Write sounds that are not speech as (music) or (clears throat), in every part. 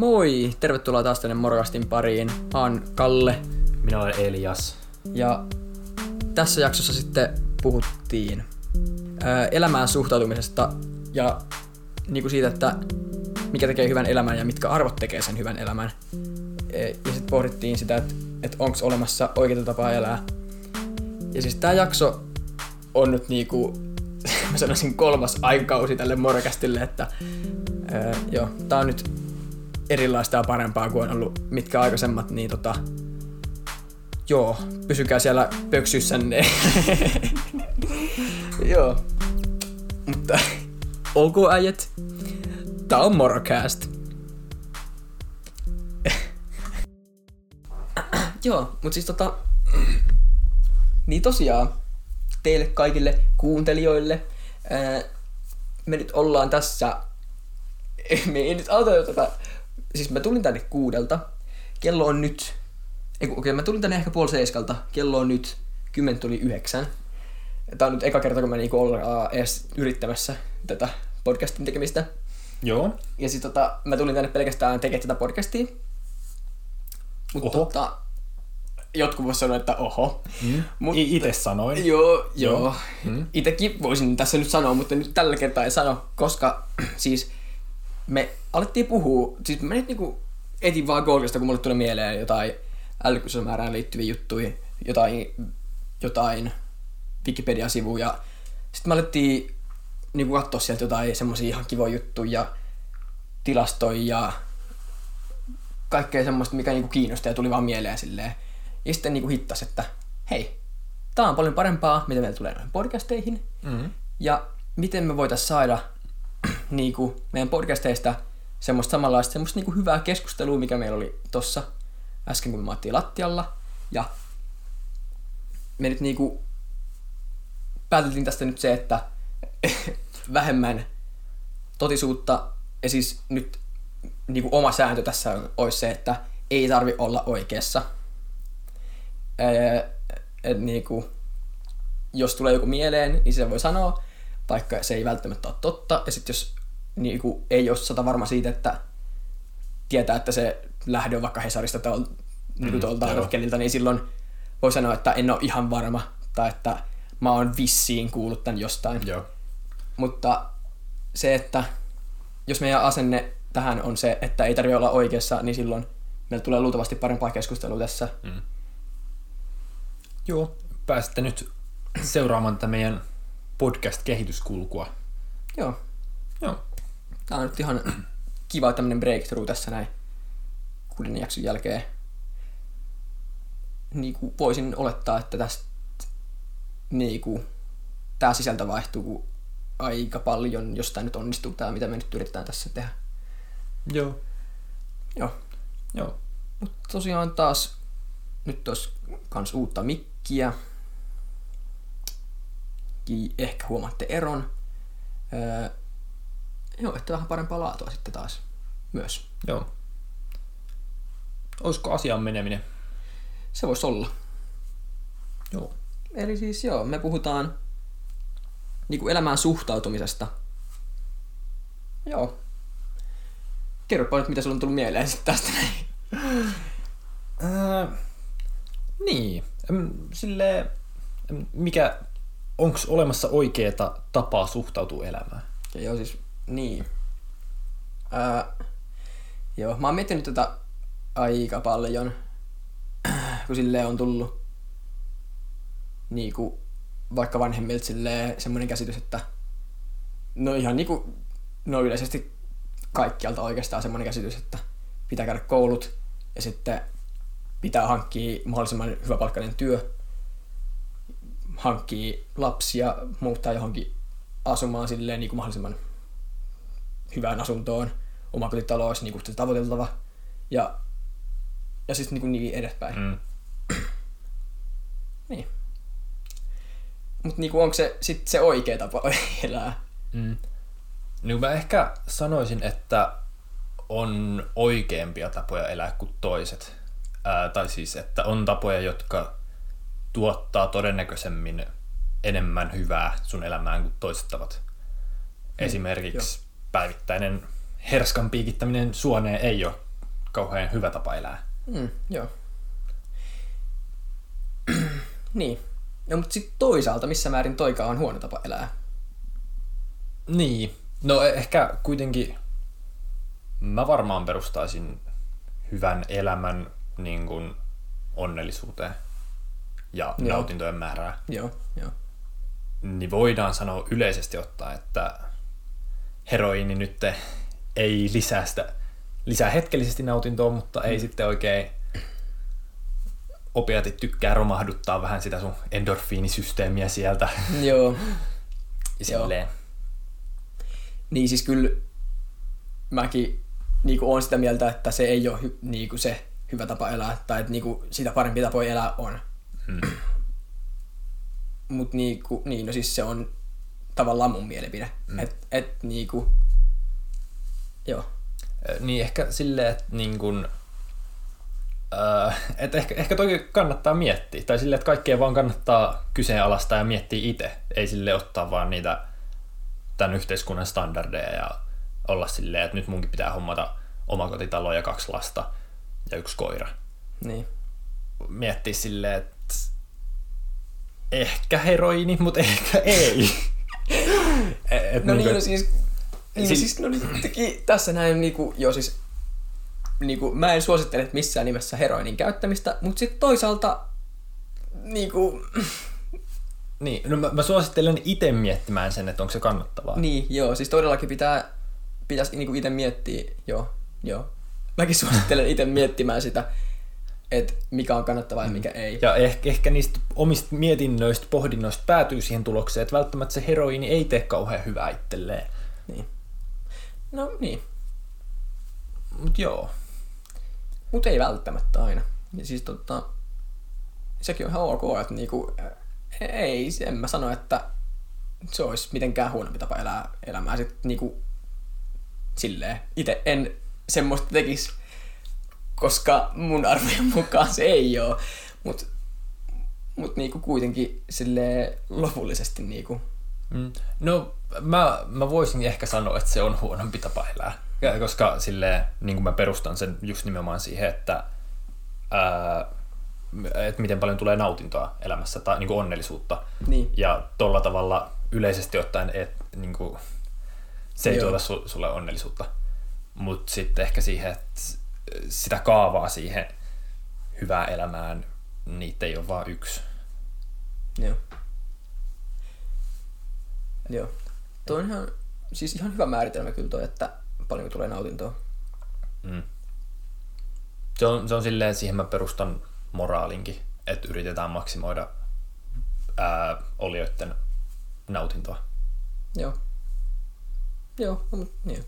Moi! Tervetuloa taas tänne Morgastin pariin. Mä oon Kalle. Minä olen Elias. Ja tässä jaksossa sitten puhuttiin ää, elämään suhtautumisesta ja niinku siitä, että mikä tekee hyvän elämän ja mitkä arvot tekee sen hyvän elämän. E, ja sitten pohdittiin sitä, että et onko olemassa oikeita tapaa elää. Ja siis tämä jakso on nyt niinku, (laughs) mä sanoisin kolmas aikausi tälle Morgastille, että ää, joo, tää on nyt erilaista ja parempaa kuin on ollut mitkä aikaisemmat, niin tota, joo, pysykää siellä pöksyssänne. (laughs) joo. Mutta ok äijät, tää on Morocast. (laughs) joo, mutta siis tota, niin tosiaan, teille kaikille kuuntelijoille, ää, me nyt ollaan tässä, (laughs) me ei nyt auta tätä siis mä tulin tänne kuudelta. Kello on nyt, okei okay, mä tulin tänne ehkä puoli seiskalta. Kello on nyt kymmen tuli yhdeksän. Tää on nyt eka kerta, kun mä niinku ollaan edes yrittämässä tätä podcastin tekemistä. Joo. Ja sit tota, mä tulin tänne pelkästään tekemään tätä podcastia. Mutta tota, jotkut voisivat sanoa, että oho. Mm. Mut, I- ite sanoin. Joo, joo. joo. Mm. Itekin voisin tässä nyt sanoa, mutta nyt tällä kertaa ei sano, koska (clears throat) siis me alettiin puhua, siis mä nyt niinku etin vaan Googlesta, kun mulle tuli mieleen jotain älykkyysmäärään liittyviä juttuja, jotain, jotain Wikipedia-sivuja. Sitten me alettiin niinku katsoa sieltä jotain semmoisia ihan kivoja juttuja ja tilastoja ja kaikkea semmoista, mikä niinku kiinnosti ja tuli vaan mieleen silleen. Ja sitten niinku hittas, että hei, tää on paljon parempaa, mitä meillä tulee noihin podcasteihin. Mm-hmm. Ja miten me voitaisiin saada (clears throat) niinku, meidän podcasteista semmoista samanlaista semmoista niinku hyvää keskustelua, mikä meillä oli tossa äsken, kun me maattiin lattialla. Ja me nyt niinku pääteltiin tästä nyt se, että (laughs) vähemmän totisuutta, ja siis nyt niinku oma sääntö tässä olisi se, että ei tarvi olla oikeassa. et niinku, jos tulee joku mieleen, niin se voi sanoa, vaikka se ei välttämättä ole totta. Ja sitten jos niin kuin, ei ole sata varma siitä, että tietää, että se lähde on vaikka Hesarista tai mm, niin tuolta artikkelilta, niin silloin voi sanoa, että en ole ihan varma tai että mä oon vissiin kuullut tämän jostain. Joo. Mutta se, että jos meidän asenne tähän on se, että ei tarvitse olla oikeassa, niin silloin meillä tulee luultavasti parempaa keskustelua tässä. Mm. Joo, pääsette nyt seuraamaan tätä meidän podcast-kehityskulkua. Joo. Joo. Tämä on nyt ihan kiva tämmöinen breakthrough tässä näin kuuden jakson jälkeen. Niin kuin voisin olettaa, että tästä niin kuin, tämä sisältö vaihtuu aika paljon, jos tämä nyt onnistuu, tämä mitä me nyt yritetään tässä tehdä. Joo. Joo. Joo. Mutta tosiaan taas nyt olisi kans uutta mikkiä. Ehkä huomaatte eron. Öö, Joo, että vähän parempaa laatua sitten taas myös. Joo. Olisiko asian meneminen? Se voisi olla. Joo. Eli siis joo, me puhutaan niin kuin elämään suhtautumisesta. Joo. Kerropa nyt, mitä sulla on tullut mieleen sitten tästä näin. Äh, niin. Sille mikä, onko olemassa oikeeta tapaa suhtautua elämään? Ja joo, siis niin. Ää, joo, mä oon miettinyt tätä aika paljon, (clears throat) kun silleen on tullut niinku, vaikka vanhemmilta semmoinen käsitys, että no ihan niinku, no yleisesti kaikkialta oikeastaan semmoinen käsitys, että pitää käydä koulut ja sitten pitää hankkia mahdollisimman hyvä palkkainen työ, hankkii lapsia, muuttaa johonkin asumaan silleen niin kuin mahdollisimman hyvään asuntoon, omakotitalo olisi niin kuin tavoiteltava ja, ja sitten niin, niin edespäin. Mm. (clears throat) niin. Mutta niin onko se sit se oikea tapa (laughs) elää? Mm. Niin mä ehkä sanoisin, että on oikeampia tapoja elää kuin toiset. Ää, tai siis, että on tapoja, jotka tuottaa todennäköisemmin enemmän hyvää sun elämään kuin toiset tavat. Mm, Esimerkiksi päivittäinen herskan piikittäminen suoneen ei ole kauhean hyvä tapa elää. Mm, joo. (clears throat) niin. No, mutta sitten toisaalta, missä määrin toika on huono tapa elää? Niin. No e- ehkä kuitenkin mä varmaan perustaisin hyvän elämän niin kuin onnellisuuteen ja Joo. nautintojen määrää. Joo, joo. Niin voidaan sanoa yleisesti ottaa, että heroiini nyt ei lisää sitä, lisää hetkellisesti nautintoa, mutta ei sitten oikein opiatit tykkää romahduttaa vähän sitä sun endorfiinisysteemiä sieltä. Joo. (laughs) Ja silleen. Niin siis kyllä mäkin niinku on sitä mieltä, että se ei ole hy, niinku se hyvä tapa elää, tai että niinku sitä parempi tapa elää on. Hmm. Mut niinku, niin, no siis se on tavallaan mun mielipide. Mm. Et, et niinku, joo. Niin ehkä silleen, että niin kun, äh, että ehkä, ehkä toki kannattaa miettiä. Tai silleen, että kaikkea vaan kannattaa kyseenalaistaa ja miettiä itse. Ei sille ottaa vaan niitä tämän yhteiskunnan standardeja ja olla silleen, että nyt munkin pitää hommata omakotitalo ja kaksi lasta ja yksi koira. Niin. Miettiä silleen, että ehkä heroini, mutta ehkä ei. (laughs) Et No niinku, niin, no siis, niin, Siis- siis no niin, teki, tässä näin niinku, joo siis, niinku, mä en suosittele missään nimessä heroinin käyttämistä, mutta sitten toisaalta niinku, (sniffs) Niin, no mä, mä suosittelen itse miettimään sen, että onko se kannattavaa. niin joo, siis todellakin pitää, pitäisi niinku itse miettiä, joo, joo. Mäkin suosittelen itse miettimään sitä, että mikä on kannattavaa ja mikä ei. Ja ehkä, ehkä niistä omista mietinnöistä, pohdinnoista päätyy siihen tulokseen, että välttämättä se heroini ei tee kauhean hyvää itselleen. Niin. No niin, Mut joo. mutta ei välttämättä aina. Ja siis tota, sekin on ihan ok, että niinku, ä, ei, en mä sano, että se olisi mitenkään huonompi tapa elää elämää. Sitten niinku, silleen, itse en semmoista tekisi, koska mun arvojen mukaan se ei ole. Mutta mut niinku kuitenkin silleen lopullisesti niinku, Mm. No, mä, mä voisin ehkä sanoa, että se on huonompi tapa elää. Ja Koska silleen, niin kuin mä perustan sen just nimenomaan siihen, että, ää, että miten paljon tulee nautintoa elämässä tai niin kuin onnellisuutta. niin, Ja tolla tavalla yleisesti ottaen, että niin kuin, se ei Joo. tuota su, sulle onnellisuutta. Mutta sitten ehkä siihen, että sitä kaavaa siihen hyvään elämään, niitä ei ole vaan yksi. Joo. Joo. Tuo on ihan, siis ihan hyvä määritelmä kyllä toi, että paljonko tulee nautintoa. Mm. Se, on, se on silleen, siihen mä perustan moraalinkin, että yritetään maksimoida ää, olioiden nautintoa. Joo. Joo, no, mut, niin.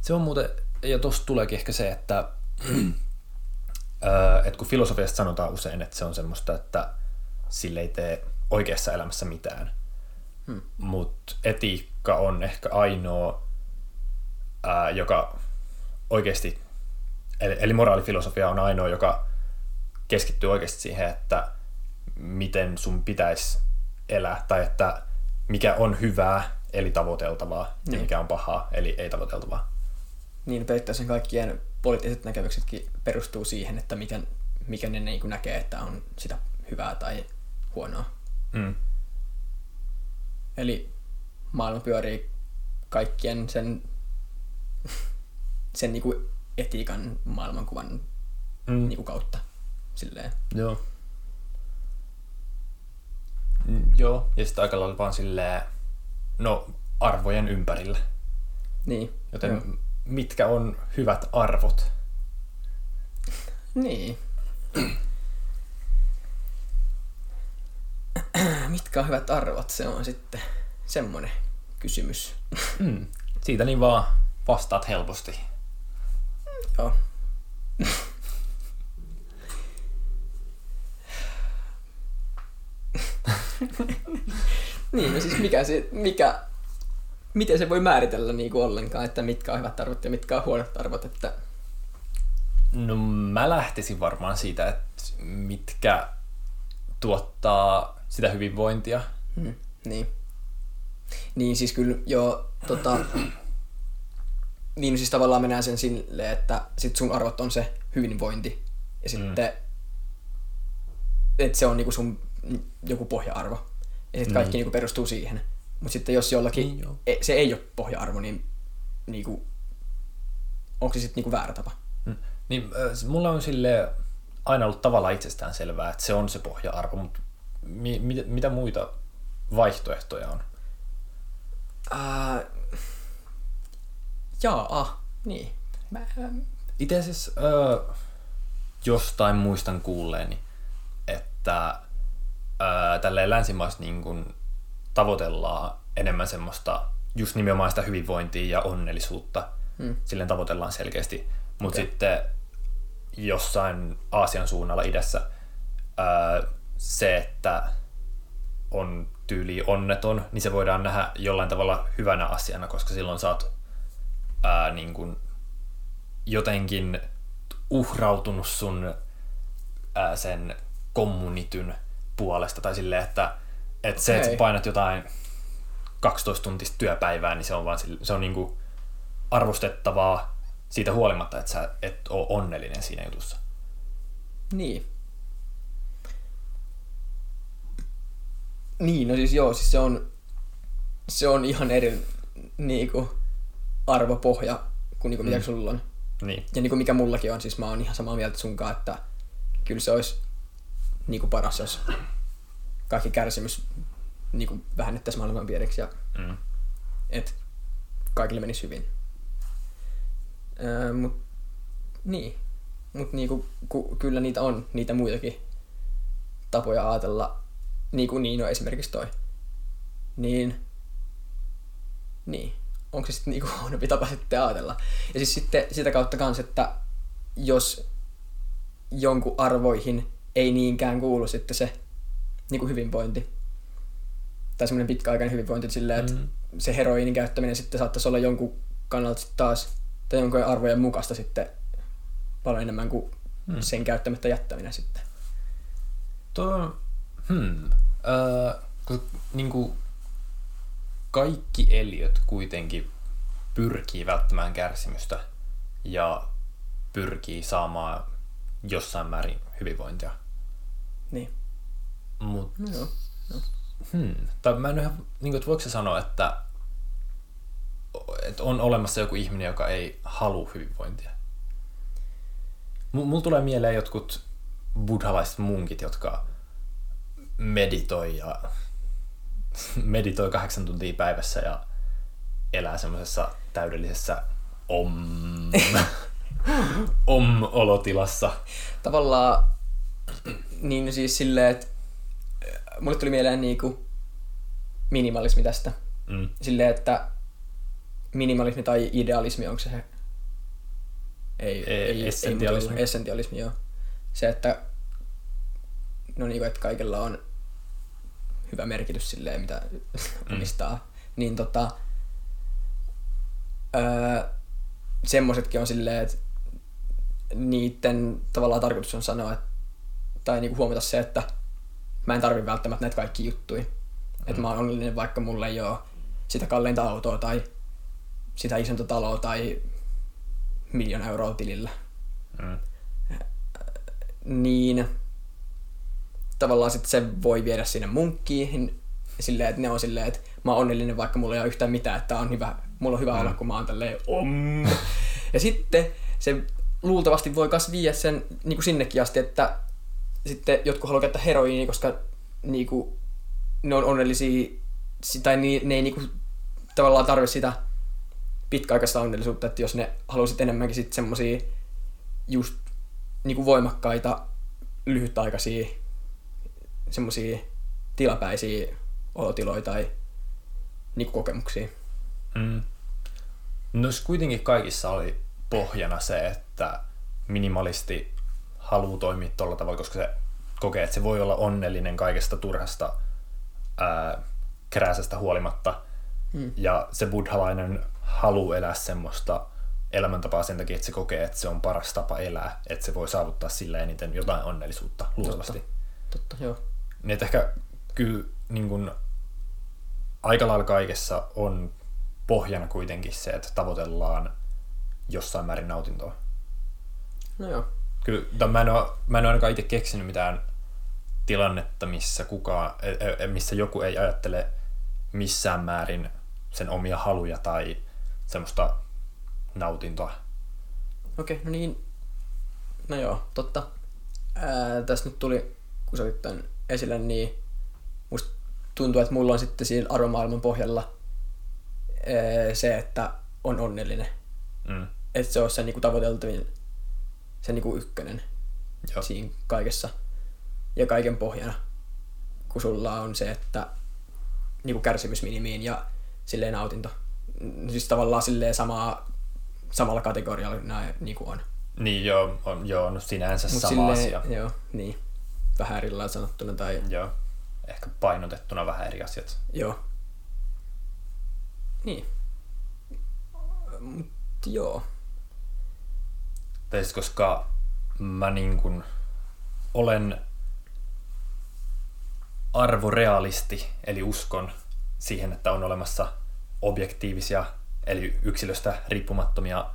Se on muuten, ja tosta tuleekin ehkä se, että, että kun filosofiasta sanotaan usein, että se on semmoista, että sille ei tee oikeassa elämässä mitään, Hmm. mutta etiikka on ehkä ainoa, ää, joka oikeasti, eli, eli moraalifilosofia on ainoa, joka keskittyy oikeasti siihen, että miten sun pitäisi elää, tai että mikä on hyvää, eli tavoiteltavaa, ja Niin. mikä on pahaa, eli ei tavoiteltavaa. niin periaatteessa kaikkien poliittiset näkemyksetkin perustuu siihen, että miten, mikä ne niin kuin näkee, että on sitä hyvää tai huonoa. Mm. Eli maailma pyörii kaikkien sen, (laughs) sen niin kuin etiikan maailmankuvan Mm. niin kuin kautta. Silleen. Joo. Mm, joo, ja sitten aika lailla vaan silleen, no, arvojen ympärillä. Niin. Joten Joo. Mitkä on hyvät arvot? Niin. Mitkä on hyvät arvot? Se on sitten semmoinen kysymys. Mm. Siitä niin vaan vastaat helposti. Joo. (laughs) niin, no siis mikä se, mikä, miten se voi määritellä niin kuin ollenkaan, että mitkä on hyvät arvot ja mitkä on huonot arvot, että No mä lähtisin varmaan siitä, että mitkä tuottaa sitä hyvinvointia. Hmm, niin. Niin siis kyllä joo, tota, Niin siis tavallaan mennään sen silleen, että sit sun arvot on se hyvinvointi. Ja sitten, mm. että se on niinku sun joku pohja-arvo. Ja sitten kaikki mm. niinku perustuu siihen. Mutta sitten jos jollakin niin, e, se ei ole pohja-arvo, niin niinku, onko se sitten niinku väärä tapa? Mm. Niin, äh, mulla on sille aina ollut tavallaan itsestään selvää, että se on se pohja-arvo, mutta mi- mit- mitä muita vaihtoehtoja on? Uh, jaa, niin. Mä... Itse asiassa äh, jostain muistan kuulleeni, että äh, tälleen niin kun tavoitellaan enemmän semmoista just nimenomaan sitä hyvinvointia ja onnellisuutta. Hmm. Silleen tavoitellaan selkeästi. Mutta okay. sitten jossain Aasian suunnalla idässä ää, se, että on tyyli onneton, niin se voidaan nähdä jollain tavalla hyvänä asiana, koska silloin saat ää, niin kuin jotenkin uhrautunut sun ää, sen kommunityn puolesta, tai silleen, että, että se, että sä painat jotain 12 tuntista työpäivää, niin se on vaan se on niin kuin arvostettavaa siitä huolimatta, että sä et ole onnellinen siinä jutussa. Niin. Niin, no siis joo, siis se on, se on ihan eri niinku, arvopohja kuin niinku, mitä mm. sulla on. Niin. Ja niinku, mikä mullakin on, siis mä oon ihan samaa mieltä sunkaan, että kyllä se olisi niinku, paras, jos kaikki kärsimys niinku, vähennettäisiin mahdollisimman pieneksi ja mm. et kaikille menisi hyvin. Öö, mut, niin. Mutta niinku, ku, kyllä niitä on, niitä muitakin tapoja ajatella, niin kuin Niino esimerkiksi toi. Niin, niin. Onko se sitten niinku (laughs) huonompi tapa sitten ajatella? Ja siis sitten sitä kautta kans, että jos jonkun arvoihin ei niinkään kuulu sitten se niinku hyvinvointi, tai semmoinen pitkäaikainen hyvinvointi silleen, että mm. se heroiinin käyttäminen sitten saattaisi olla jonkun kannalta taas tai jonkun arvojen mukaista sitten paljon enemmän kuin hmm. sen käyttämättä jättäminen sitten. Tuo, hmm, äh, kun, niin kuin kaikki eliöt kuitenkin pyrkii välttämään kärsimystä ja pyrkii saamaan jossain määrin hyvinvointia. Niin. No joo. No. Hmm. Tai mä en ihan, niin kuin, että voiko se sanoa, että että on olemassa joku ihminen, joka ei halua hyvinvointia. M- mulla tulee mieleen jotkut buddhalaiset munkit, jotka meditoi ja (laughs) meditoi kahdeksan tuntia päivässä ja elää semmoisessa täydellisessä om, (laughs) om-olotilassa. Tavallaan niin siis silleen, että mulle tuli mieleen niinku minimalismi tästä. Mm. Silleen, että minimalismi tai idealismi, onko se ei, ei, ei essentialismi. Ei, essentialismi, joo. Se, että no niin kuin, että kaikella on hyvä merkitys silleen, mitä (laughs) mm. omistaa. Niin tota, öö, semmoisetkin on silleen, että niiden tavallaan tarkoitus on sanoa, että, tai niinku huomata se, että mä en tarvi välttämättä näitä kaikki juttuja. Mm. Että mä oon onnellinen, vaikka mulla ei ole sitä kalleinta autoa tai sitä isonta taloa tai miljoona euroa tilillä. Mm. Niin tavallaan sit se voi viedä sinne munkkiin silleen, että ne on silleen, että mä oon onnellinen, vaikka mulla ei ole yhtään mitään, että on hyvä, mulla on hyvä mm. olla, kun mä oon tälleen om. (laughs) ja sitten se luultavasti voi kas viedä sen niin kuin sinnekin asti, että sitten jotkut haluaa käyttää heroiini, koska niin kuin, ne on onnellisia, tai ne ei niin kuin, tavallaan tarvitse sitä pitkäaikaista onnellisuutta, että jos ne halusit enemmänkin sitten semmosia just niinku voimakkaita, lyhytaikaisia, semmosia tilapäisiä olotiloja tai niinku kokemuksia. Mm. No kuitenkin kaikissa oli pohjana se, että minimalisti haluaa toimia tuolla tavalla, koska se kokee, että se voi olla onnellinen kaikesta turhasta ää, huolimatta. Mm. Ja se buddhalainen halua elää semmoista elämäntapaa sen takia, että se kokee, että se on paras tapa elää, että se voi saavuttaa sillä eniten jotain onnellisuutta, luultavasti. Totta, Totta joo. Niin, että ehkä kyllä niin kuin, aika lailla kaikessa on pohjana kuitenkin se, että tavoitellaan jossain määrin nautintoa. No joo. Kyllä, mä en ole, mä en ole ainakaan itse keksinyt mitään tilannetta, missä, kukaan, e- e- missä joku ei ajattele missään määrin sen omia haluja tai semmoista nautintoa. Okei, okay, no niin. No joo, totta. Ää, tässä nyt tuli, kun sä otit tämän esille, niin musta tuntuu, että mulla on sitten siinä arvomaailman pohjalla ää, se, että on onnellinen. Mm. Että se on se niinku tavoiteltavin, se niinku ykkönen Joo. siinä kaikessa. Ja kaiken pohjana, kun sulla on se, että niinku kärsimysminimiin ja silleen nautinto. Siis tavallaan silleen samaa, samalla kategorialla nämä niinku on. Niin joo, on, joo, on sinänsä Mut sama silleen, asia. Joo, niin. Vähän eri lailla sanottuna tai Joo. Ehkä painotettuna vähän eri asiat. joo. Niin. Mut joo. Tai siis koska mä niin kun olen arvorealisti, eli uskon siihen, että on olemassa objektiivisia, eli yksilöstä riippumattomia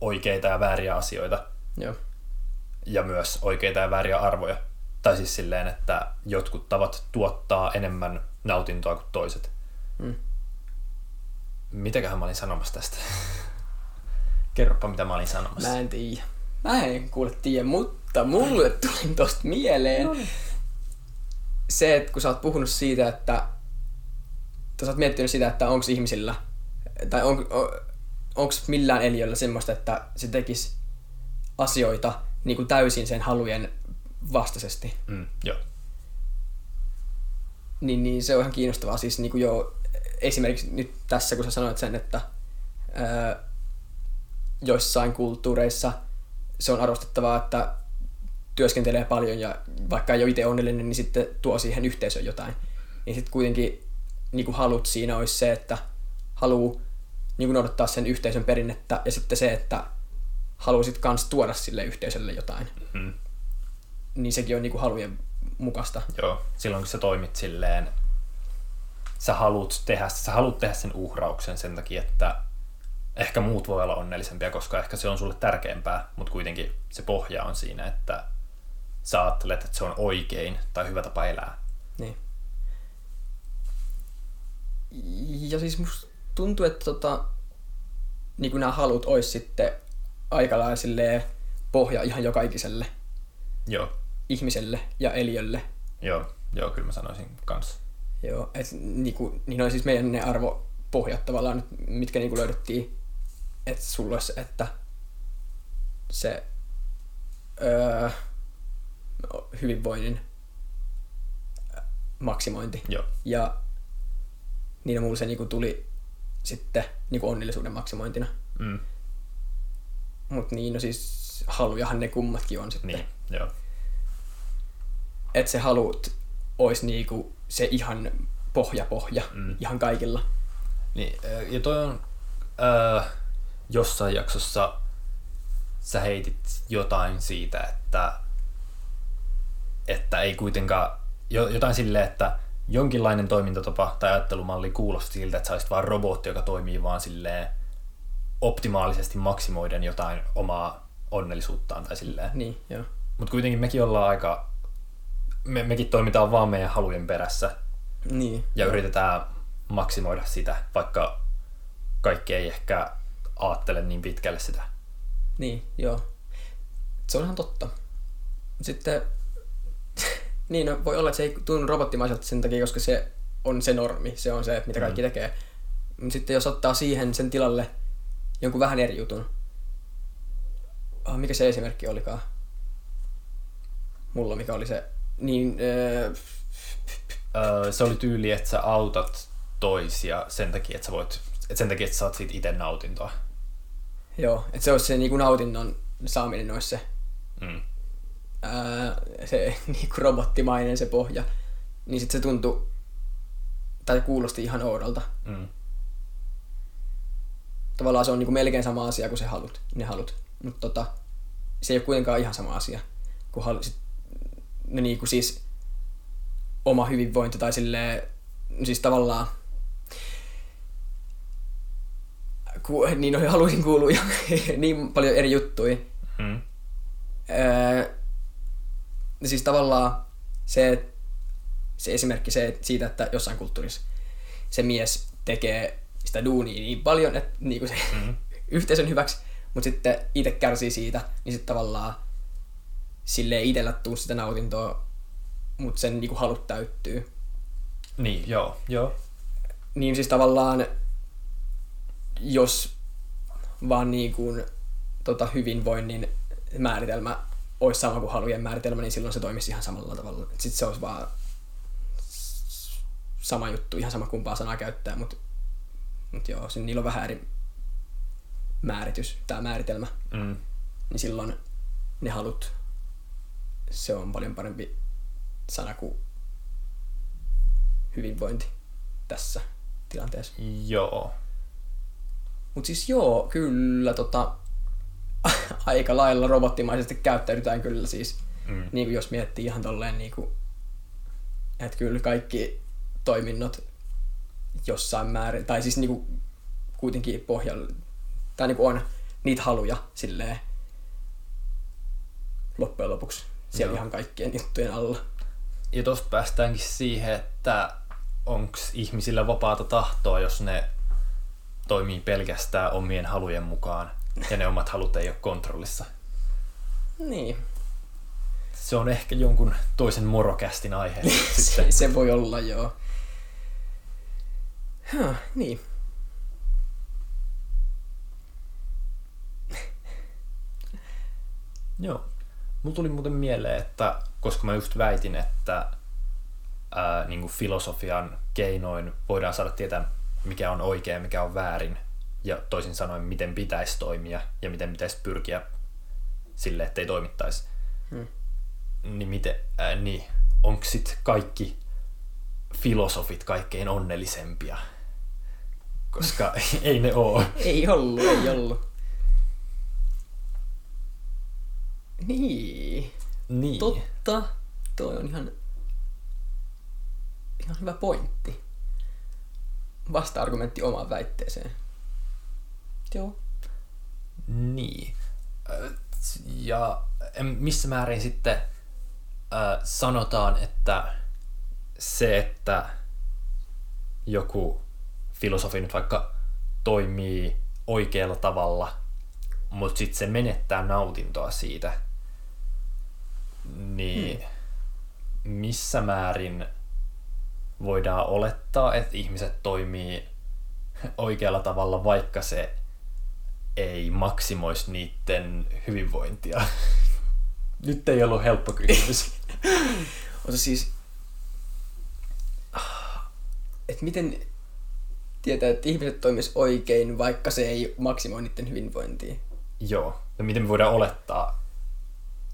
oikeita ja vääriä asioita, Joo. ja myös oikeita ja vääriä arvoja. Tai siis silleen, että jotkut tavat tuottaa enemmän nautintoa kuin toiset. Mm. Mitäköhän mä olin sanomassa tästä? (laughs) Kerropa, mitä mä olin sanomassa. Mä en tiedä. Mä en kuule tiedä, mutta mulle (laughs) tuli tosta mieleen No niin. se, että kun sä oot puhunut siitä, että tai sä oot miettinyt sitä, että onko ihmisillä tai on, on, onko millään eliöllä semmoista, että se tekisi asioita niin kuin täysin sen halujen vastaisesti. Mm, joo. Niin, niin se on ihan kiinnostavaa. Siis niin kuin jo, esimerkiksi nyt tässä, kun sä sanoit sen, että ää, joissain kulttuureissa se on arvostettavaa, että työskentelee paljon ja vaikka ei ole itse onnellinen, niin sitten tuo siihen yhteisöön jotain. Niin sitten kuitenkin niin kuin halut siinä olisi se, että haluaa niin kuin noudattaa sen yhteisön perinnettä ja sitten se, että haluaisit kans tuoda sille yhteisölle jotain. Mm. Niin sekin on niin kuin halujen mukaista. Joo, silloin kun sä toimit silleen, sä haluat tehdä, sä haluat tehdä sen uhrauksen sen takia, että ehkä muut voi olla onnellisempia, koska ehkä se on sulle tärkeämpää, mutta kuitenkin se pohja on siinä, että sä ajattelet, että se on oikein tai hyvä tapa elää. Niin. Ja siis musta tuntuu, että tota, niin kuin nämä halut olisi sitten aika lailla silleen pohja ihan jokaikiselle Joo, ihmiselle ja eliölle. joo, joo, kyllä mä sanoisin kans. Joo, et niinku, niin on siis meidän ne arvopohjat tavallaan, mitkä niinku löydettiin, että sulla olisi, että se öö, hyvinvoinnin maksimointi. Joo, Ja niin mulla se niinku tuli sitten niinku onnellisuuden maksimointina. mm, Mutta niin, no siis halujahan ne kummatkin on sitten. niin, joo, Että se halut olisi niinku se ihan pohja pohja Mm. ihan kaikilla. Niin, ja toi on äh, jossain jaksossa sä heitit jotain siitä, että, että ei kuitenkaan, jo, jotain silleen, että jonkinlainen toimintatapa tai ajattelumalli kuulosti siltä, että sä olisit vaan robotti, joka toimii vaan silleen optimaalisesti maksimoiden jotain omaa onnellisuuttaan tai silleen. Niin, joo. Mutta kuitenkin mekin ollaan aika, me, mekin toimitaan vaan meidän halujen perässä Niin. ja yritetään maksimoida sitä, vaikka kaikki ei ehkä ajattele niin pitkälle sitä. Niin, joo. Se on ihan totta. Sitten, (laughs) niin no, voi olla, että se ei tunnu robottimaiselta sen takia, koska se on se normi, se on se, mitä kaikki Mm. tekee. Sitten jos ottaa siihen sen tilalle jonkun vähän eri jutun. Ah, mikä se esimerkki olikaan? Mulla mikä oli se, niin öö, Öö, se oli tyyli, että sä autat toisia sen takia, että sä voit, että sen takia, että sä saat siitä itse nautintoa. Joo, että se olisi se niinku nautinnon saaminen olisi se, Mm. ää, se (laughs) niinku robottimainen se pohja. Niin sitten se tuntui, tai kuulosti ihan oudolta. Mm. tavallaan se on niinku melkein sama asia kuin se halut, ne halut. Mutta tota, se ei ole kuitenkaan ihan sama asia kuin halu, sit, no niinku siis oma hyvinvointi tai silleen, no siis tavallaan ku, niin haluaisin kuulua jo (laughs) niin paljon eri juttuja. Mm. Öö, siis tavallaan se, se esimerkki se, siitä, että jossain kulttuurissa se mies tekee sitä duunia niin paljon, että niin kuin se Mm. (laughs) yhteisön hyväksi, mutta sitten itse kärsii siitä, niin sitten tavallaan sille ei itsellä tuu sitä nautintoa, mutta sen niin kuin halut täyttyy. Niin, joo, joo. Niin siis tavallaan, jos vaan niin kuin, tota, hyvinvoinnin määritelmä olisi sama kuin halujen määritelmä, niin silloin se toimisi ihan samalla tavalla. Sitten se olisi vaan sama juttu, ihan sama kumpaa sanaa käyttää, mutta mut joo, sen, niillä on vähän eri määritys, tämä määritelmä. Mm. Niin silloin ne halut, se on paljon parempi sana kuin hyvinvointi tässä tilanteessa. Joo. Mutta siis joo, kyllä tota, (laughs) aika lailla robottimaisesti käyttäydytään kyllä siis. Mm. Niin kuin jos miettii ihan tolleen niin kuin, että kyllä kaikki toiminnot jossain määrin, tai siis niin kuin kuitenkin pohjalla, tai niin kuin on niitä haluja silleen loppujen lopuksi siellä Joo. ihan kaikkien juttujen alla. Ja tosta päästäänkin siihen, että onko ihmisillä vapaata tahtoa, jos ne toimii pelkästään omien halujen mukaan ja ne omat halut ei ole kontrollissa. Niin, Se on ehkä jonkun toisen morokästin aihe (laughs) se, se voi olla joo. Huh, niin. (laughs) Joo. Mulla tuli muuten mieleen, että koska mä just väitin, että ää, niin filosofian keinoin voidaan saada tietää, mikä on oikein ja mikä on väärin, ja toisin sanoen, miten pitäisi toimia ja miten pitäisi pyrkiä sille, ettei toimittaisi. Hmm. Niin, miten, ää, niin onko sitten kaikki filosofit kaikkein onnellisempia? Koska (laughs) ei ne oo. Ei ollut, ei ollut. Niin. Niin. Totta. Toi on ihan, ihan hyvä pointti. Vasta-argumentti omaan väitteeseen. Joo. Niin. Ja missä määrin sitten äh, sanotaan, että se, että joku filosofi nyt vaikka toimii oikealla tavalla, mutta sitten se menettää nautintoa siitä, niin hmm. missä määrin voidaan olettaa, että ihmiset toimii oikealla tavalla, vaikka se ei maksimoisi niiden hyvinvointia. (laughs) Nyt ei ollut helppo kysymys. (laughs) Ota siis... Että miten tietää, että ihmiset toimis oikein, vaikka se ei maksimoi niiden hyvinvointia. Joo. Ja miten me voidaan olettaa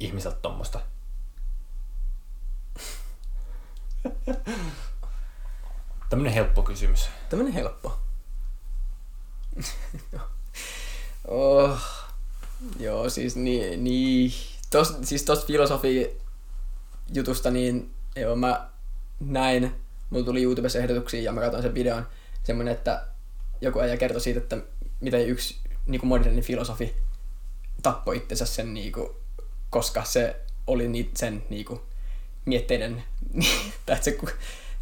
ihmiseltä tuommoista? (laughs) Tämmönen helppo kysymys. Tämmönen helppo. (laughs) oh. Joo, siis niin, niin. Tos, siis tosta filosofi jutusta, niin joo, mä näin, mulla tuli YouTubessa ehdotuksia ja mä katsoin sen videon, semmonen, että joku äijä kertoi siitä, että miten yksi niin kuin moderni filosofi tappoi itsensä sen, niin kuin, koska se oli ni, sen niin kuin, mietteiden, (laughs) että se,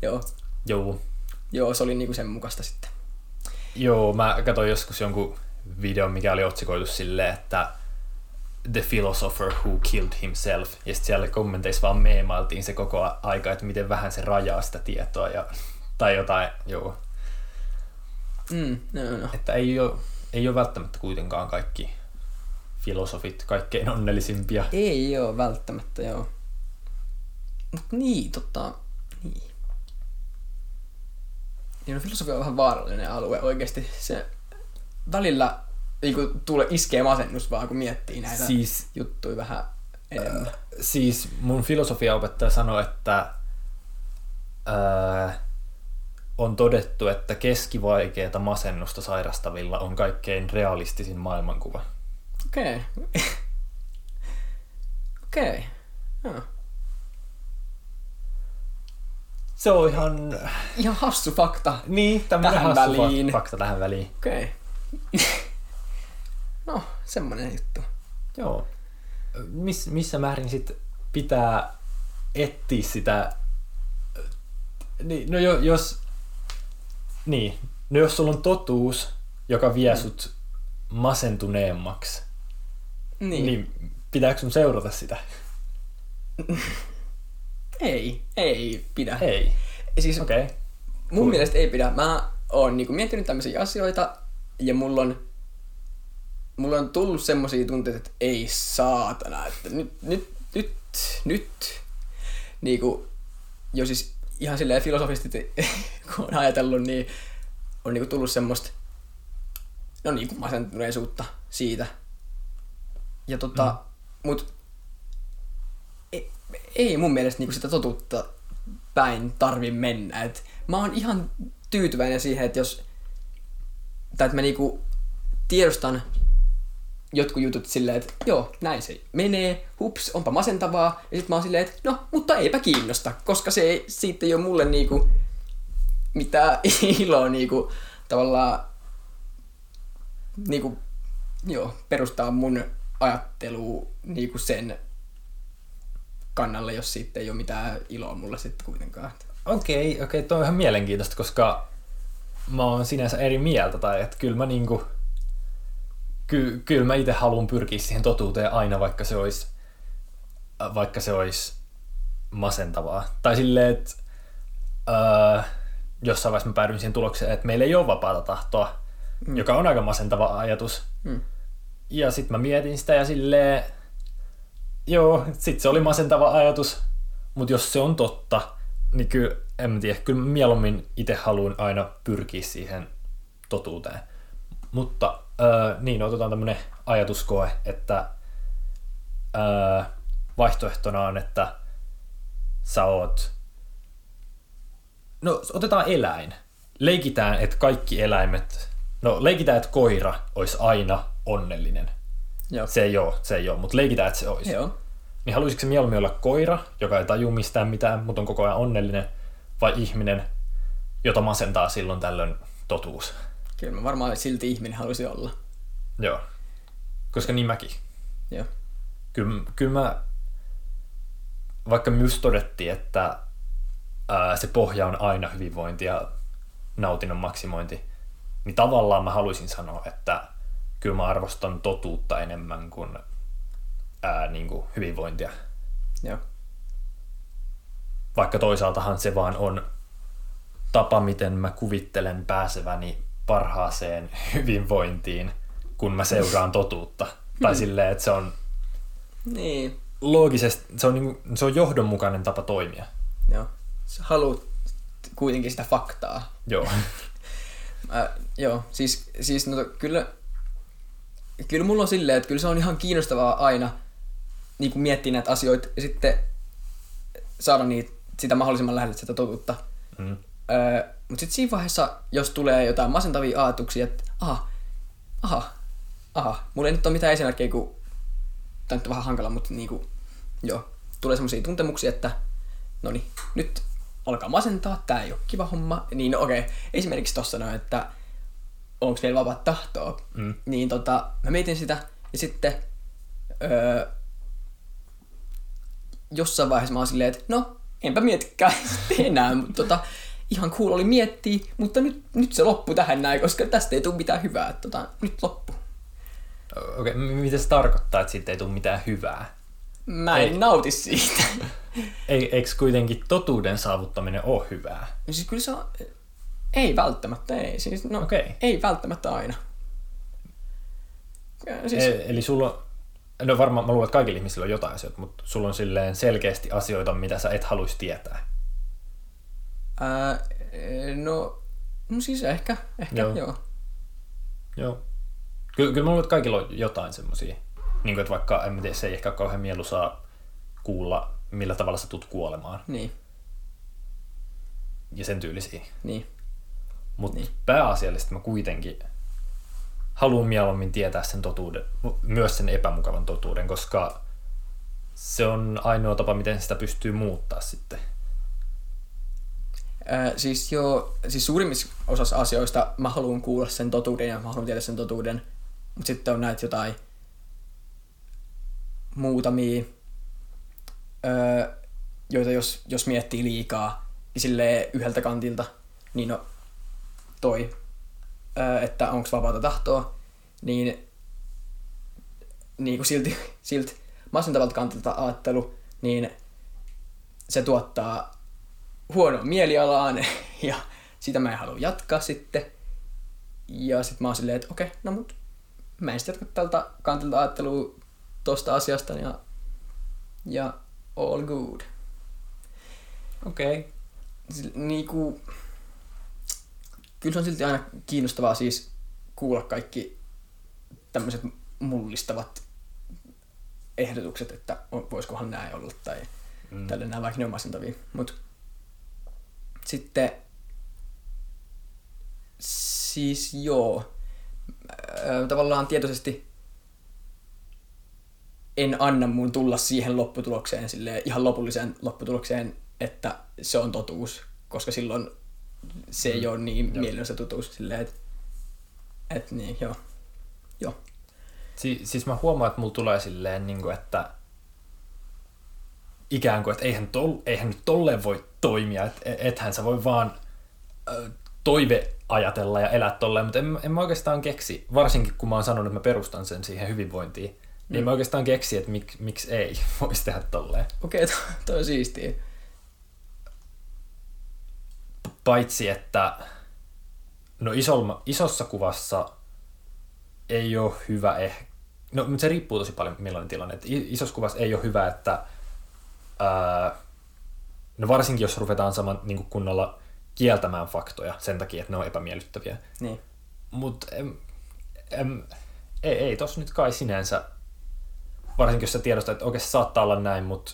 joo, Joo. Joo, se oli niin kuin sen mukaista sitten. Joo, mä katsoin joskus jonkun videon, mikä oli otsikoitu silleen, että The Philosopher Who Killed Himself. Ja sitten siellä kommenteissa vaan meemailtiin se koko aika, että miten vähän se rajaa sitä tietoa. Ja, tai jotain, joo. Mm, no, no, no. Että ei ole, ei ole välttämättä kuitenkaan kaikki filosofit kaikkein onnellisimpia. Ei oo välttämättä, joo. Mut niin, tota, niin. Niin no, filosofia on vähän vaarallinen alue oikeasti. Se välillä niin kuin, tulee iskee masennus vaan, kun miettii näitä Siis- juttuja vähän enemmän. Siis mun filosofiaopettaja sanoi, että ää, on todettu, että keskivaikeata masennusta sairastavilla on kaikkein realistisin maailmankuva. Okei. (laughs) Okei. Joo. Se on ihan... Ihan hassu fakta. Niin, Tähän hassu väliin. fak- fakta tähän väliin. Okei. (laughs) No, semmonen juttu. Joo. Miss, missä määrin sit pitää etsiä sitä... Niin, no jo, jos... Niin. No jos sulla on totuus, joka vie mm. sut masentuneemmaksi, Niin. niin pitääkö sun seurata sitä? (laughs) Ei, ei pidä. Ei. Siis Okei. Okay. mun Cool. mielestä ei pidä. Mä oon niinku miettinyt tämmöisiä asioita ja mulla on, mulla on tullut semmosia tunteita, että ei saatana, että nyt, nyt, nyt, nyt. Niinku, jo siis ihan silleen filosofisesti, (laughs) kun on ajatellut, niin on niinku tullut semmoista, no niinku masentuneisuutta siitä. Ja tota, mm. mut ei, mun mielestä niinku sitä totuutta päin tarvi mennä. Et mä oon ihan tyytyväinen siihen, että jos tai että mä niinku tiedostan jotkut jutut silleen, että joo, näin se menee, hups, onpa masentavaa, ja sit mä oon silleen, että no, mutta eipä kiinnosta, koska se ei, siitä ei ole mulle niinku mitään iloa niinku tavallaan niinku, joo, perustaa mun ajattelua niinku sen kannalle, jos siitä ei ole mitään iloa mulle sitten kuitenkaan. Okei, okay, okei, okay, toi on ihan mielenkiintoista, koska mä oon sinänsä eri mieltä, tai että kyllä mä niinku, ky, kyllä mä itse haluan pyrkiä siihen totuuteen aina, vaikka se olisi, vaikka se olisi masentavaa. Tai silleen, että öö, jossain vaiheessa mä päädyin siihen tulokseen, että meillä ei ole vapaata tahtoa, mm. joka on aika masentava ajatus. Mm. Ja sitten mä mietin sitä ja silleen, joo, sit se oli masentava ajatus, mutta jos se on totta, niin kyllä, en tiedä, kyllä mieluummin itse haluan aina pyrkiä siihen totuuteen. Mutta öö, niin, otetaan tämmönen ajatuskoe, että öö, vaihtoehtona on, että sä oot... No, otetaan eläin. Leikitään, että kaikki eläimet... No, leikitään, että koira olisi aina onnellinen. Joo. Se ei ole, se ei ole, mutta leikitään, että se olisi. Joo. Niin haluaisitko mieluummin olla koira, joka ei taju mistään mitään, mutta on koko ajan onnellinen, vai ihminen, jota masentaa silloin tällöin totuus? Kyllä mä varmaan silti ihminen halusi olla. Joo. Koska niin mäkin. Joo. Kyllä, kyllä mä, vaikka myös todettiin, että ää, se pohja on aina hyvinvointi ja nautinnon maksimointi, niin tavallaan mä haluaisin sanoa, että kyllä mä arvostan totuutta enemmän kuin, ää, niin kuin hyvinvointia. Joo. Vaikka toisaaltahan se vaan on tapa, miten mä kuvittelen pääseväni parhaaseen hyvinvointiin, kun mä seuraan totuutta. Tai silleen, että se on Niin. loogisesti, se on, niinku, se on johdonmukainen tapa toimia. Joo. Sä haluat kuitenkin sitä faktaa. Joo. (laughs) Äh, joo, siis, siis no, kyllä, kyllä mulla on silleen, että kyllä se on ihan kiinnostavaa aina niin kuin miettiä näitä asioita ja sitten saada niitä, sitä mahdollisimman lähelle sitä totuutta. Mm. Öö, mutta sitten siinä vaiheessa, jos tulee jotain masentavia ajatuksia, että aha, aha, aha, mulla ei nyt ole mitään esimerkkejä, kun tämä nyt on vähän hankala, mutta niinku, joo, tulee semmoisia tuntemuksia, että no niin, nyt alkaa masentaa, tää ei ole kiva homma, niin no okei, esimerkiksi tossa noin, että onko meillä vapaat tahtoa, Mm. niin tota, mä mietin sitä, ja sitten öö, jossain vaiheessa mä oon silleen, että no, enpä mietikään (laughs) enää, mutta tota, ihan cool oli miettiä, mutta nyt, nyt se loppu tähän näin, koska tästä ei tule mitään hyvää, että tota, nyt loppu. Okei, okay, mitä se tarkoittaa, että siitä ei tule mitään hyvää? Mä en Ei. nauti siitä. Ei, eikö kuitenkin totuuden saavuttaminen ole hyvää? No siis kyllä se on, ei välttämättä, ei. Siis, no, Okei. Ei välttämättä aina. Ja Siis, E- eli sulla on, no varmaan mä luulen, että kaikilla ihmisillä on jotain asioita, mutta sulla on silleen selkeästi asioita, mitä sä et haluaisi tietää. ää, no, no siis ehkä, ehkä Joo. joo. joo. Joo. Kyllä, kyllä mä luulen, että kaikilla on jotain semmosia. Niin kuin, että vaikka, en mä tiedä, se ei ehkä ole kauhean mieluisaa kuulla, millä tavalla sä tulet kuolemaan. Niin, Ja sen tyylisiä. niin. Mutta Niin. pääasiallisesti mä kuitenkin haluan mieluummin tietää sen totuuden, myös sen epämukavan totuuden, koska se on ainoa tapa, miten sitä pystyy muuttaa sitten. Äh, siis joo, siis suurimmissa osassa asioista mä haluan kuulla sen totuuden ja mä haluan tietää sen totuuden. Mutta sitten on näitä jotain muutamia, öö, joita jos, jos miettii liikaa, niin silleen yhdeltä kantilta, niin no toi, että onko vapaata tahtoa, niin, niin kuin silti, (laughs) silti masentavalta kantilta ajattelu, niin se tuottaa huonoa mielialaan (laughs) ja sitä mä en halua jatkaa sitten. Ja sitten mä oon silleen, että okei, okay, no mut mä en sitten jatka tältä kantilta ajattelua tosta asiasta ja, ja all good. Okei. Okay. Niinku, kyllä se on silti aina kiinnostavaa siis kuulla kaikki tämmöiset mullistavat ehdotukset, että voisikohan näin olla tai mm. tälle nämä vaikka ne on masentavia. Mutta sitten siis joo, tavallaan tietoisesti en anna mun tulla siihen lopputulokseen, sille ihan lopulliseen lopputulokseen, että se on totuus, koska silloin se ei mm. ole niin mielensä totuus. Silleen, että et niin, joo. joo. Si- siis mä huomaan, että mulla tulee silleen, niin kuin, että ikään kuin, että eihän, tol, eihän nyt tolleen voi toimia, että ethän sä voi vaan äh, toive ajatella ja elää tolleen, mutta en, en mä oikeastaan keksi, varsinkin kun mä oon sanonut, että mä perustan sen siihen hyvinvointiin, niin mm. niin mä oikeastaan keksi, että mik, miksi ei (laughs) voisi tehdä tolleen. Okei, okay, toi on siistiä. Paitsi, että no isolma, isossa kuvassa ei ole hyvä ehkä, no mutta se riippuu tosi paljon millainen tilanne, että isossa kuvassa ei ole hyvä, että ää, no varsinkin jos ruvetaan saman niin kunnolla kieltämään faktoja sen takia, että ne on epämiellyttäviä. Niin. Mutta ei, ei tos nyt kai sinänsä, varsinkin jos sä tiedostat, että oikeasti saattaa olla näin, mutta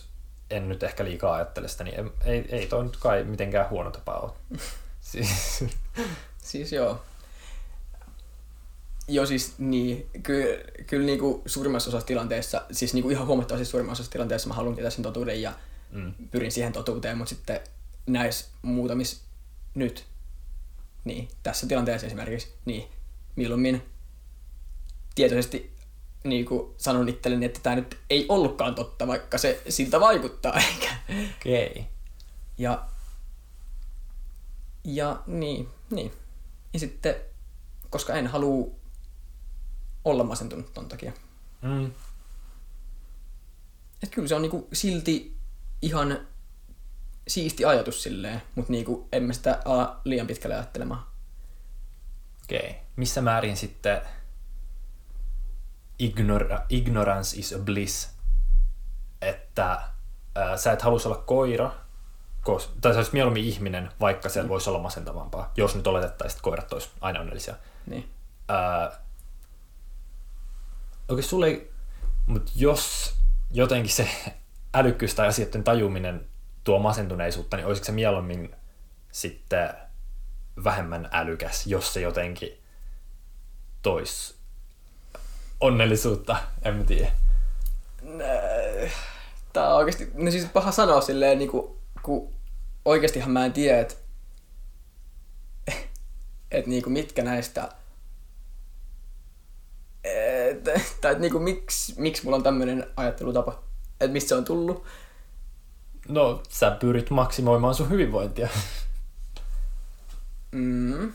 en nyt ehkä liikaa ajattele sitä, niin ei, ei toi nyt kai mitenkään huono tapa ole. (laughs) siis, siis joo. Joo, siis niin, kyllä, kyllä niin kuin suurimmassa osassa tilanteessa, siis niin kuin ihan huomattavasti suurimmassa osassa tilanteessa mä haluan tietää sen totuuden ja mm. pyrin siihen totuuteen, mutta sitten näissä muutamissa nyt, niin tässä tilanteessa esimerkiksi, niin milloin tietoisesti niin kuin sanon itselleni, että tämä nyt ei ollutkaan totta, vaikka se siltä vaikuttaa. (laughs) Eikä. Okei. Okay. Ja, ja niin, niin. Ja sitten, koska en halua olla masentunut ton takia. Mm. Et kyllä se on niinku silti ihan siisti ajatus silleen, mutta niinku en mä sitä ala liian pitkälle ajattelemaan. Okei. Okay. Missä määrin sitten ignora, ignorance is a bliss, että ää, sä et halus olla koira, kos, tai sä olisit mieluummin ihminen, vaikka se mm. voisi olla masentavampaa, jos nyt oletettaisiin, että koirat olisi aina onnellisia. Niin. Ää, oikein sulle ei, mutta jos jotenkin se (laughs) älykkyys tai asioiden tajuminen tuo masentuneisuutta, niin olisiko se mieluummin sitten vähemmän älykäs, jos se jotenkin tois onnellisuutta, en mä tiedä. Tää on oikeasti, no siis paha sanoa silleen, niin kuin, kun oikeastihan mä en tiedä, että (laughs) et, niinku mitkä näistä tai että niinku, miksi, miksi mulla on tämmöinen ajattelutapa, että mistä se on tullut. No, sä pyrit maksimoimaan sun hyvinvointia. Mm.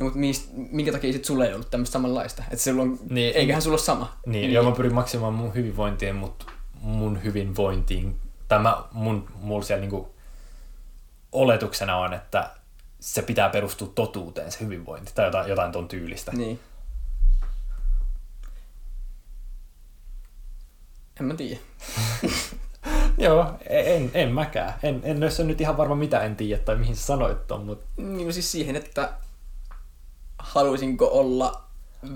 No, mutta mist, minkä takia sit sulla ei ollut tämmöistä samanlaista? Että sulla on, niin, eiköhän sulla ole sama. Niin, niin. joo, mä pyrin maksimoimaan mun hyvinvointia, mutta mun hyvinvointiin, tämä mun, mulla siellä niinku oletuksena on, että se pitää perustua totuuteen, se hyvinvointi, tai jotain, jotain ton tyylistä. Niin. En mä tiedä. (laughs) Joo, en, en mäkään. En, en ole nyt ihan varma mitä en tiedä tai mihin sä sanoit ton, mutta... Niin no siis siihen, että haluaisinko olla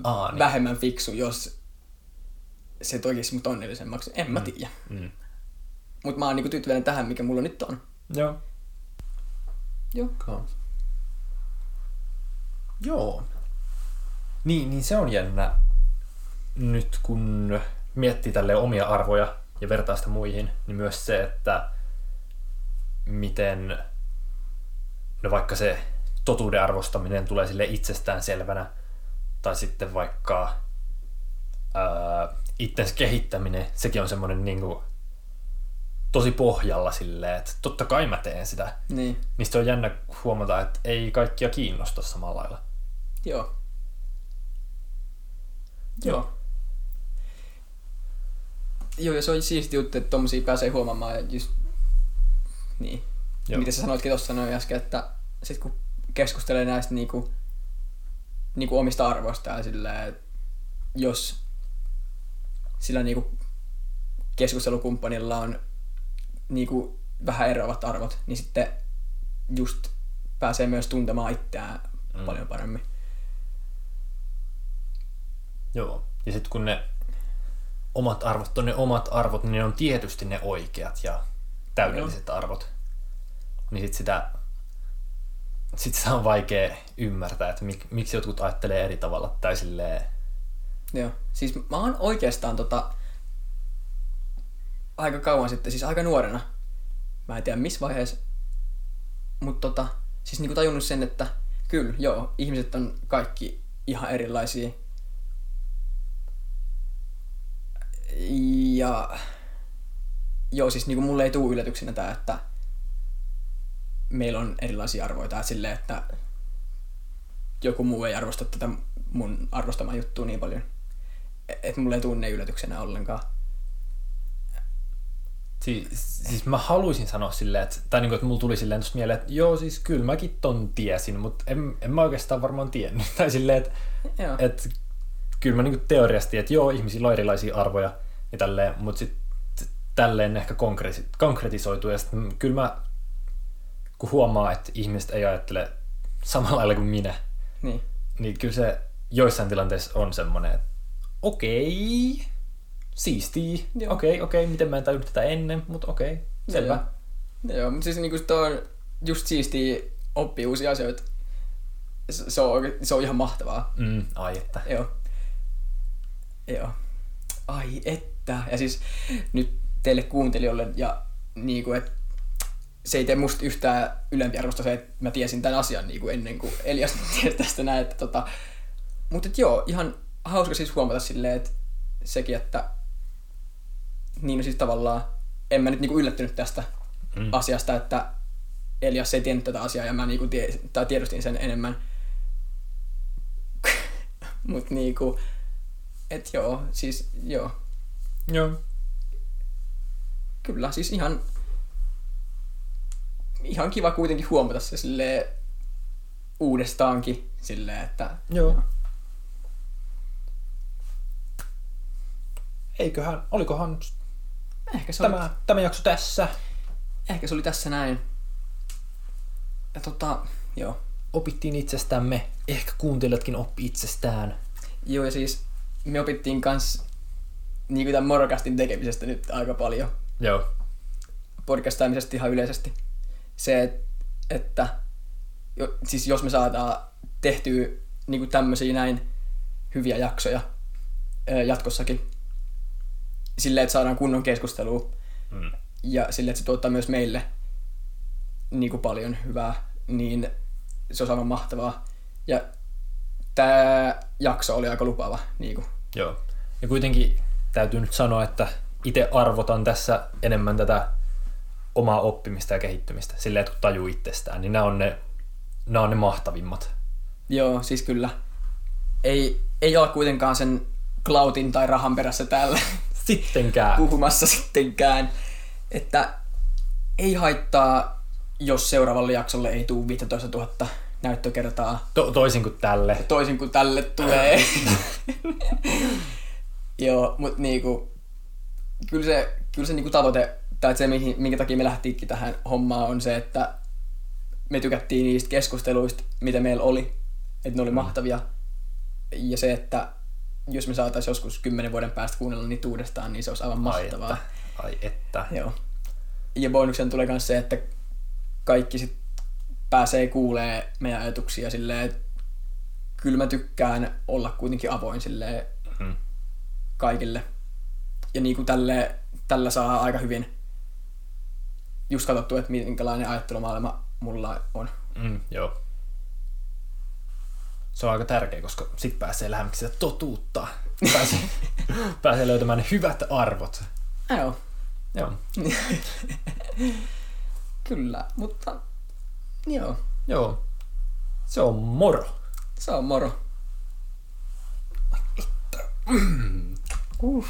Aa, niin. vähemmän fiksu, jos se toikisi mut onnellisemmaksi. En mä mm. tiedä. Mm. Mutta mä oon niinku tyytyväinen tähän, mikä mulla nyt on. Joo. Joo. Kans. Joo. Niin, niin se on jännä nyt kun miettii tälle omia arvoja ja vertaa sitä muihin, niin myös se, että miten no vaikka se totuuden arvostaminen tulee sille itsestään selvänä, tai sitten vaikka ää, itsensä kehittäminen, sekin on semmoinen niin kuin, tosi pohjalla silleen, että totta kai mä teen sitä. Niin. Mistä on jännä huomata, että ei kaikkia kiinnosta samalla lailla. Joo. Joo. Joo, ja se on siisti juttu, että tommosia pääsee huomaamaan. Ja just, niin. Joo. Mitä sä sanoitkin tuossa noin äsken, että sit kun keskustelee näistä niinku, niinku omista arvoista ja silleen, jos sillä niinku keskustelukumppanilla on niinku vähän eroavat arvot, niin sitten just pääsee myös tuntemaan itseään mm. paljon paremmin. Joo. Ja sitten kun ne omat arvot on ne omat arvot, niin ne on tietysti ne oikeat ja täydelliset Joo. arvot. Niin sit sitä, sit sitä on vaikea ymmärtää, että mik, miksi jotkut ajattelee eri tavalla tai silleen... Joo. Siis mä oon oikeastaan tota, aika kauan sitten, siis aika nuorena, mä en tiedä missä vaiheessa, mutta tota, siis niinku tajunnut sen, että kyllä, joo, ihmiset on kaikki ihan erilaisia. Ja joo, siis niin kuin mulle ei tule yllätyksenä tämä, että meillä on erilaisia. Tää silleen, että joku muu ei arvosta tätä mun arvostamaa juttua niin paljon. Että mulle ei tunne yllätyksenä ollenkaan. Siis, siis mä haluaisin sanoa silleen, että, tai niin kuin, että mulla tuli silleen tuosta mieleen, että joo, siis kyllä mäkin ton tiesin, mutta en, en mä oikeastaan varmaan tiennyt. (laughs) Tai silleen, että, että kyllä mä niin teoriasti, että joo, ihmisillä on erilaisia arvoja, ja tälleen, mutta sitten tälleen ehkä konkreti- konkretisoituu. Ja sitten kyllä mä, kun huomaa, että ihmiset ei ajattele samalla lailla kuin minä, niin, niin kyllä se joissain tilanteissa on semmoinen, että okei, siistii, okei, okei, okei, miten mä en tajunnut tätä ennen, mutta okei, selvä. Joo, joo mutta siis niinku tuo on just siistiä oppia uusia asioita. Se on, se on ihan mahtavaa. Mm, ai että. Joo. Joo. Ai että että, ja siis nyt teille kuuntelijoille, ja niin kuin, että se ei tee musta yhtään ylempi arvosta se, että mä tiesin tämän asian niin kuin ennen kuin Elias (laughs) tiesi tästä näin, että tota, mutta et joo, ihan hauska siis huomata silleen, että sekin, että niin siis tavallaan en mä nyt niinku yllättynyt tästä mm. asiasta, että Elias ei tiennyt tätä asiaa ja mä niinku tie, tai tiedostin sen enemmän. (laughs) Mut niinku, et joo, siis joo, Joo. Kyllä, siis ihan, ihan kiva kuitenkin huomata se sille uudestaankin silleen, että... Joo. joo. Eiköhän, olikohan Ehkä se tämä, oli... tämä jakso tässä? Ehkä se oli tässä näin. Ja tota, joo. Opittiin itsestämme. Ehkä kuuntelijatkin oppi itsestään. Joo, ja siis me opittiin kans niin kuin tämän morokastin tekemisestä nyt aika paljon. Joo. Podcastaamisesta ihan yleisesti. Se, että jo, siis jos me saadaan tehtyä niin kuin tämmöisiä näin hyviä jaksoja jatkossakin, silleen, että saadaan kunnon keskustelua mm. ja silleen, että se tuottaa myös meille niin kuin paljon hyvää, niin se on aivan mahtavaa. Ja tämä jakso oli aika lupaava. Niin kuin. Joo. Ja kuitenkin täytyy nyt sanoa, että itse arvotan tässä enemmän tätä omaa oppimista ja kehittymistä, silleen, että kun tajuu itsestään, niin nämä on ne, nämä on ne mahtavimmat. Joo, siis kyllä. Ei, ei ole kuitenkaan sen cloudin tai rahan perässä täällä (laughs) sittenkään. puhumassa sittenkään. Että ei haittaa, jos seuraavalle jaksolle ei tule 15 000 näyttökertaa. To- toisin kuin tälle. Toisin kuin tälle tulee. (laughs) Joo, mutta niinku, kyllä se, kyllä se niinku tavoite, tai se minkä takia me lähtiinkin tähän hommaan on se, että me tykättiin niistä keskusteluista, mitä meillä oli, että ne oli mm. mahtavia. Ja se, että jos me saataisiin joskus kymmenen vuoden päästä kuunnella niitä uudestaan, niin se olisi aivan mahtavaa. Ai että. Ai että. Joo. Ja bonuksen tulee myös se, että kaikki sit pääsee kuulee meidän ajatuksia silleen, että kyllä mä tykkään olla kuitenkin avoin silleen, mm kaikille. Ja niin kuin tälle, tällä saa aika hyvin just katsottu, että minkälainen ajattelumaailma mulla on. Mm, joo. Se on aika tärkeä, koska sit pääsee lähemmäksi sitä totuutta. Pääsee, (laughs) pääsee löytämään ne hyvät arvot. Joo, Joo. (laughs) kyllä, mutta joo, Joo. Se on moro. se on moro. (clears throat) Uh.